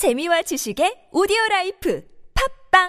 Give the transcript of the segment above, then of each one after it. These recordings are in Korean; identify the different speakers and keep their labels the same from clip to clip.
Speaker 1: 재미와 지식의 오디오 라이프 팟빵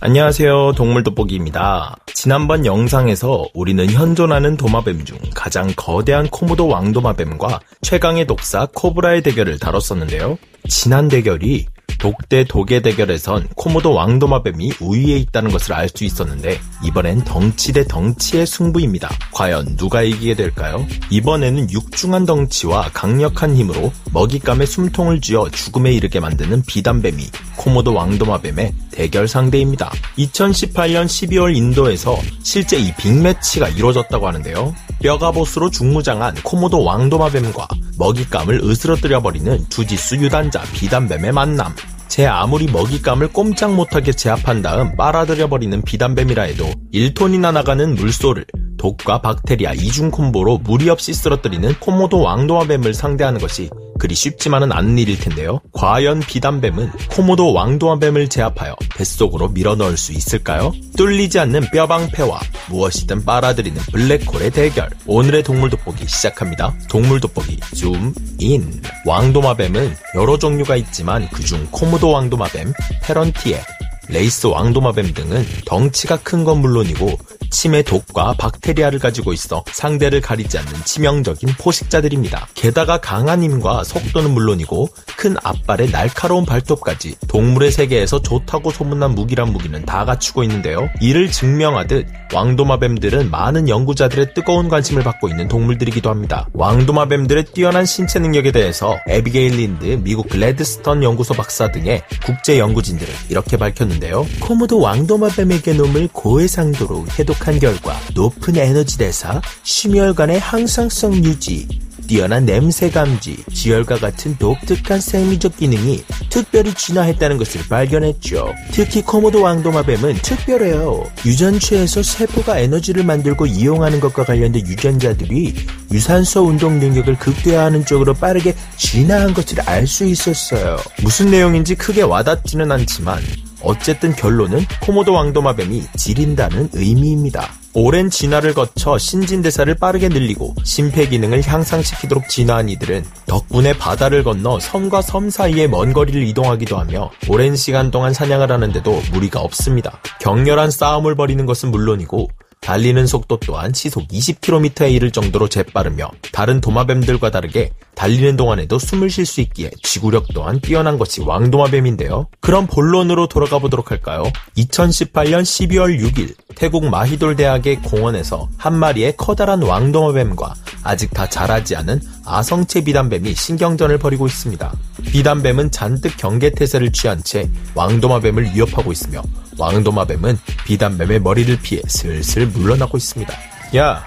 Speaker 2: 안녕하세요. 동물 돋보기입니다. 지난번 영상에서 우리는 현존하는 도마뱀 중 가장 거대한 코모도 왕도마뱀과 최강의 독사 코브라의 대결을 다뤘었는데요. 지난 대결이 독대 독의 대결에선 코모도 왕도마뱀이 우위에 있다는 것을 알 수 있었는데 이번엔 덩치 대 덩치의 승부입니다. 과연 누가 이기게 될까요? 이번에는 육중한 덩치와 강력한 힘으로 먹잇감의 숨통을 쥐어 죽음에 이르게 만드는 비단뱀이 코모도 왕도마뱀의 대결 상대입니다. 2018년 12월 인도에서 실제 이 빅매치가 이루어졌다고 하는데요. 뼈가보스로 중무장한 코모도 왕도마뱀과 먹잇감을 으스러뜨려버리는 주짓수 유단자 비단뱀의 만남. 제 아무리 먹잇감을 꼼짝 못하게 제압한 다음 빨아들여버리는 비단뱀이라 해도 1톤이나 나가는 물소를 독과 박테리아 이중 콤보로 무리 없이 쓰러뜨리는 코모도 왕도마뱀을 상대하는 것이 그리 쉽지만은 않은 일일 텐데요. 과연 비단뱀은 코모도 왕도마뱀을 제압하여 뱃속으로 밀어넣을 수 있을까요? 뚫리지 않는 뼈방패와 무엇이든 빨아들이는 블랙홀의 대결. 오늘의 동물 돋보기 시작합니다. 동물 돋보기 줌인. 왕도마뱀은 여러 종류가 있지만 그중 코모도 왕도마뱀, 페렌티에, 레이스 왕도마뱀 등은 덩치가 큰 건 물론이고 침의 독과 박테리아를 가지고 있어 상대를 가리지 않는 치명적인 포식자들입니다. 게다가 강한 힘과 속도는 물론이고 큰 앞발에 날카로운 발톱까지 동물의 세계에서 좋다고 소문난 무기란 무기는 다 갖추고 있는데요. 이를 증명하듯 왕도마뱀들은 많은 연구자들의 뜨거운 관심을 받고 있는 동물들이기도 합니다. 왕도마뱀들의 뛰어난 신체 능력에 대해서 에비게일 린드 미국 글래드스턴 연구소 박사 등의 국제 연구진들은 이렇게 밝혔는데요. 코모도 왕도마뱀의 게놈을 고해상도로 해독 한 결과 높은 에너지 대사, 심혈관의 항상성 유지, 뛰어난 냄새 감지, 지혈과 같은 독특한 생리적 기능이 특별히 진화했다는 것을 발견했죠. 특히 코모도 왕도마뱀은 특별해요. 유전체에서 세포가 에너지를 만들고 이용하는 것과 관련된 유전자들이 유산소 운동 능력을 극대화하는 쪽으로 빠르게 진화한 것을 알 수 있었어요. 무슨 내용인지 크게 와닿지는 않지만 어쨌든 결론은 코모도 왕도마뱀이 지린다는 의미입니다. 오랜 진화를 거쳐 신진대사를 빠르게 늘리고 심폐 기능을 향상시키도록 진화한 이들은 덕분에 바다를 건너 섬과 섬 사이의 먼 거리를 이동하기도 하며 오랜 시간 동안 사냥을 하는데도 무리가 없습니다. 격렬한 싸움을 벌이는 것은 물론이고 달리는 속도 또한 시속 20km에 이를 정도로 재빠르며 다른 도마뱀들과 다르게 달리는 동안에도 숨을 쉴 수 있기에 지구력 또한 뛰어난 것이 왕도마뱀인데요. 그럼 본론으로 돌아가 보도록 할까요? 2018년 12월 6일 태국 마히돌 대학의 공원에서 한 마리의 커다란 왕도마뱀과 아직 다 자라지 않은 아성체 비단뱀이 신경전을 벌이고 있습니다. 비단뱀은 잔뜩 경계태세를 취한 채 왕도마뱀을 위협하고 있으며 왕도마뱀은 비단뱀의 머리를 피해 슬슬 물러나고 있습니다. 야,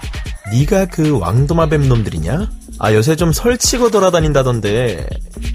Speaker 2: 네가 그 왕도마뱀 놈들이냐? 아 요새 좀 설치고 돌아다닌다던데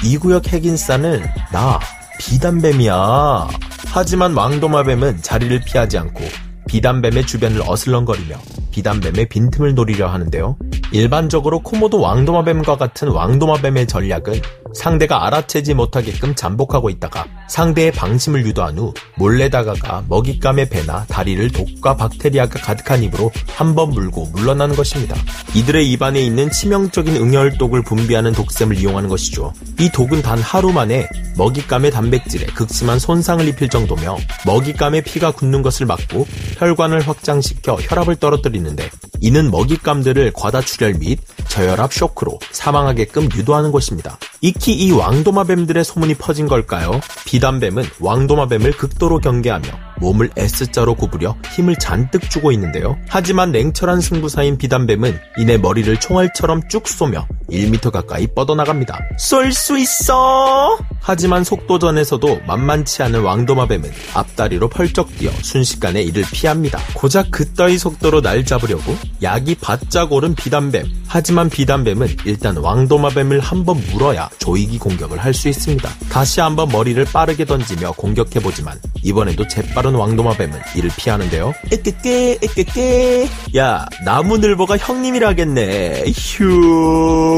Speaker 2: 이 구역 핵인싸는 나 비단뱀이야. 하지만 왕도마뱀은 자리를 피하지 않고 비단뱀의 주변을 어슬렁거리며 비단뱀의 빈틈을 노리려 하는데요. 일반적으로 코모도 왕도마뱀과 같은 왕도마뱀의 전략은 상대가 알아채지 못하게끔 잠복하고 있다가 상대의 방심을 유도한 후 몰래 다가가 먹잇감의 배나 다리를 독과 박테리아가 가득한 입으로 한 번 물고 물러나는 것입니다. 이들의 입안에 있는 치명적인 응혈독을 분비하는 독샘을 이용하는 것이죠. 이 독은 단 하루 만에 먹잇감의 단백질에 극심한 손상을 입힐 정도며 먹잇감의 피가 굳는 것을 막고 혈관을 확장시켜 혈압을 떨어뜨리는데 이는 먹잇감들을 과다출혈 및 저혈압 쇼크로 사망하게끔 유도하는 것입니다. 익히 이 왕도마뱀들의 소문이 퍼진 걸까요? 비단뱀은 왕도마뱀을 극도로 경계하며 몸을 S자로 구부려 힘을 잔뜩 주고 있는데요. 하지만 냉철한 승부사인 비단뱀은 이내 머리를 총알처럼 쭉 쏘며 1m 가까이 뻗어나갑니다. 쏠 수 있어! 하지만 속도전에서도 만만치 않은 왕도마뱀은 앞다리로 펄쩍 뛰어 순식간에 이를 피합니다. 고작 그따위 속도로 날 잡으려고 약이 바짝 오른 비단뱀. 하지만 비단뱀은 일단 왕도마뱀을 한번 물어야 조이기 공격을 할 수 있습니다. 다시 한번 머리를 빠르게 던지며 공격해보지만 이번에도 재빠른 왕도마뱀은 이를 피하는데요. 에깨깨 에깨깨. 야 나무늘보가 형님이라겠네.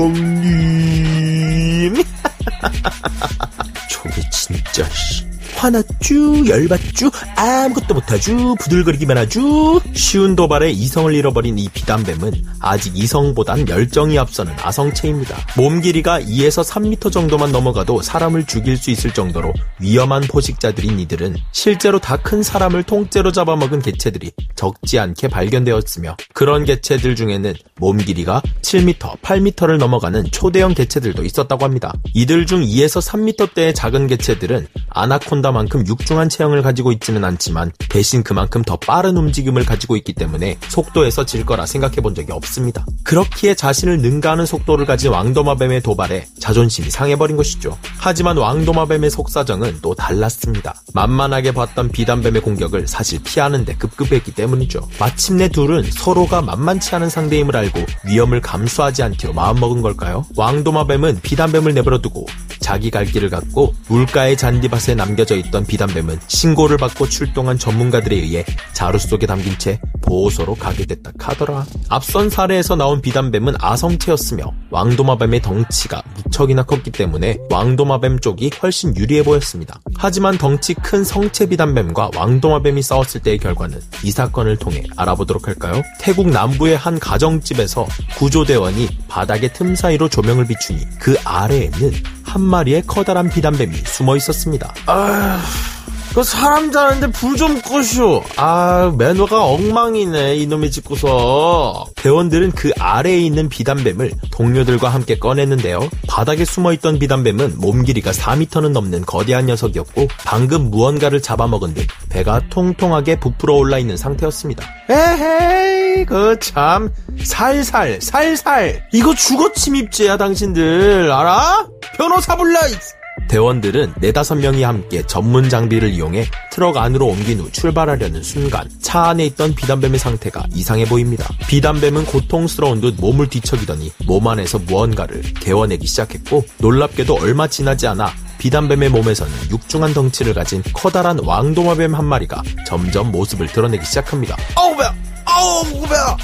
Speaker 2: 형님. 저게 진짜 씨 화났쥬 열받쥬 아무것도 못하쥬 부들거리기만 하쥬 쉬운 도발에 이성을 잃어버린 이 비단뱀은 아직 이성보단 열정이 앞서는 아성체입니다. 몸 길이가 2에서 3m 정도만 넘어가도 사람을 죽일 수 있을 정도로 위험한 포식자들인 이들은 실제로 다 큰 사람을 통째로 잡아먹은 개체들이 적지 않게 발견되었으며 그런 개체들 중에는 몸 길이가 7m, 8m를 넘어가는 초대형 개체들도 있었다고 합니다. 이들 중 2에서 3m대의 작은 개체들은 아나콘다 만큼 육중한 체형을 가지고 있지는 않지만 대신 그만큼 더 빠른 움직임을 가지고 있기 때문에 속도에서 질 거라 생각해 본 적이 없습니다. 그렇기에 자신을 능가하는 속도를 가진 왕도마뱀의 도발에 자존심이 상해버린 것이죠. 하지만 왕도마뱀의 속사정은 또 달랐습니다. 만만하게 봤던 비단뱀의 공격을 사실 피하는데 급급했기 때문이죠. 마침내 둘은 서로가 만만치 않은 상대임을 알고 위험을 감수하지 않기로 마음먹은 걸까요? 왕도마뱀은 비단뱀을 내버려두고 자기 갈 길을 갔고 물가의 잔디밭에 남겨져 있던 비단뱀은 신고를 받고 출동한 전문가들에 의해 자루 속에 담긴 채 보호소로 가게 됐다 카더라. 앞선 사례에서 나온 비단뱀은 아성체였으며 왕도마뱀의 덩치가 무척이나 컸기 때문에 왕도마뱀 쪽이 훨씬 유리해 보였습니다. 하지만 덩치 큰 성체 비단뱀과 왕도마뱀이 싸웠을 때의 결과는 이 사건을 통해 알아보도록 할까요? 태국 남부의 한 가정집에서 구조대원이 바닥의 틈 사이로 조명을 비추니 그 아래에는 한 마리의 커다란 비단뱀이 숨어 있었습니다. 아... 그 사람 자는데 불 좀 꺼쇼. 아, 매너가 엉망이네, 이놈의 집구석. 대원들은 그 아래에 있는 비단뱀을 동료들과 함께 꺼냈는데요. 바닥에 숨어있던 비단뱀은 몸 길이가 4m는 넘는 거대한 녀석이었고, 방금 무언가를 잡아먹은 듯 배가 통통하게 부풀어 올라 있는 상태였습니다. 에헤이, 그 참, 살살, 살살. 이거 주거 침입죄야, 당신들. 알아? 변호사 불러! 대원들은 네다섯 명이 함께 전문 장비를 이용해 트럭 안으로 옮긴 후 출발하려는 순간 차 안에 있던 비단뱀의 상태가 이상해 보입니다. 비단뱀은 고통스러운 듯 몸을 뒤척이더니 몸 안에서 무언가를 개워내기 시작했고 놀랍게도 얼마 지나지 않아 비단뱀의 몸에서는 육중한 덩치를 가진 커다란 왕도마뱀 한 마리가 점점 모습을 드러내기 시작합니다. 어우 배야! 어우 배야!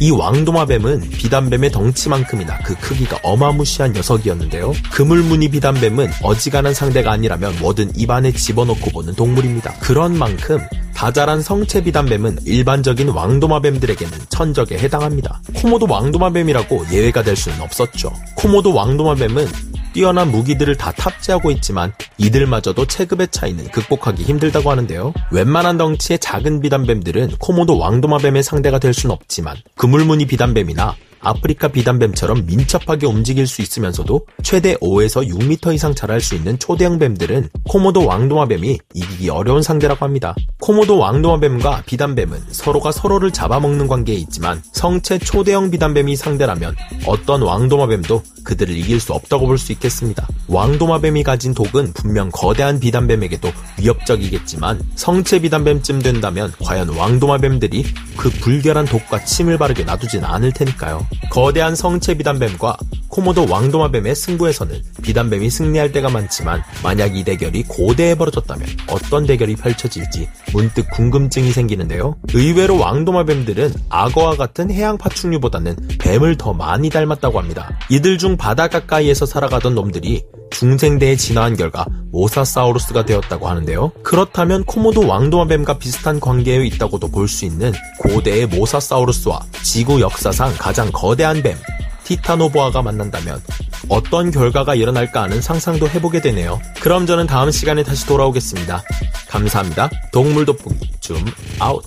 Speaker 2: 이 왕도마뱀은 비단뱀의 덩치만큼이나 그 크기가 어마무시한 녀석이었는데요. 그물무늬 비단뱀은 어지간한 상대가 아니라면 뭐든 입안에 집어넣고 보는 동물입니다. 그런 만큼 다자란 성체 비단뱀은 일반적인 왕도마뱀들에게는 천적에 해당합니다. 코모도 왕도마뱀이라고 예외가 될 수는 없었죠. 코모도 왕도마뱀은 뛰어난 무기들을 다 탑재하고 있지만 이들마저도 체급의 차이는 극복하기 힘들다고 하는데요. 웬만한 덩치의 작은 비단뱀들은 코모도 왕도마뱀의 상대가 될 수는 없지만 그물무늬 비단뱀이나 아프리카 비단뱀처럼 민첩하게 움직일 수 있으면서도 최대 5에서 6m 이상 자랄 수 있는 초대형 뱀들은 코모도 왕도마뱀이 이기기 어려운 상대라고 합니다. 코모도 왕도마뱀과 비단뱀은 서로가 서로를 잡아먹는 관계에 있지만 성체 초대형 비단뱀이 상대라면 어떤 왕도마뱀도 그들을 이길 수 없다고 볼 수 있겠습니다. 왕도마뱀이 가진 독은 분명 거대한 비단뱀에게도 위협적이겠지만 성체 비단뱀쯤 된다면 과연 왕도마뱀들이 그 불결한 독과 침을 바르게 놔두진 않을 테니까요. 거대한 성체 비단뱀과 코모도 왕도마뱀의 승부에서는 비단뱀이 승리할 때가 많지만 만약 이 대결이 고대에 벌어졌다면 어떤 대결이 펼쳐질지 문득 궁금증이 생기는데요. 의외로 왕도마뱀들은 악어와 같은 해양 파충류보다는 뱀을 더 많이 닮았다고 합니다. 이들 중 바다 가까이에서 살아가던 놈들이 중생대에 진화한 결과 모사사우루스가 되었다고 하는데요. 그렇다면 코모도 왕도마뱀과 비슷한 관계에 있다고도 볼 수 있는 고대의 모사사우루스와 지구 역사상 가장 거대한 뱀 티타노보아가 만난다면 어떤 결과가 일어날까 하는 상상도 해보게 되네요. 그럼 저는 다음 시간에 다시 돌아오겠습니다. 감사합니다. 동물 돋보기 줌 아웃.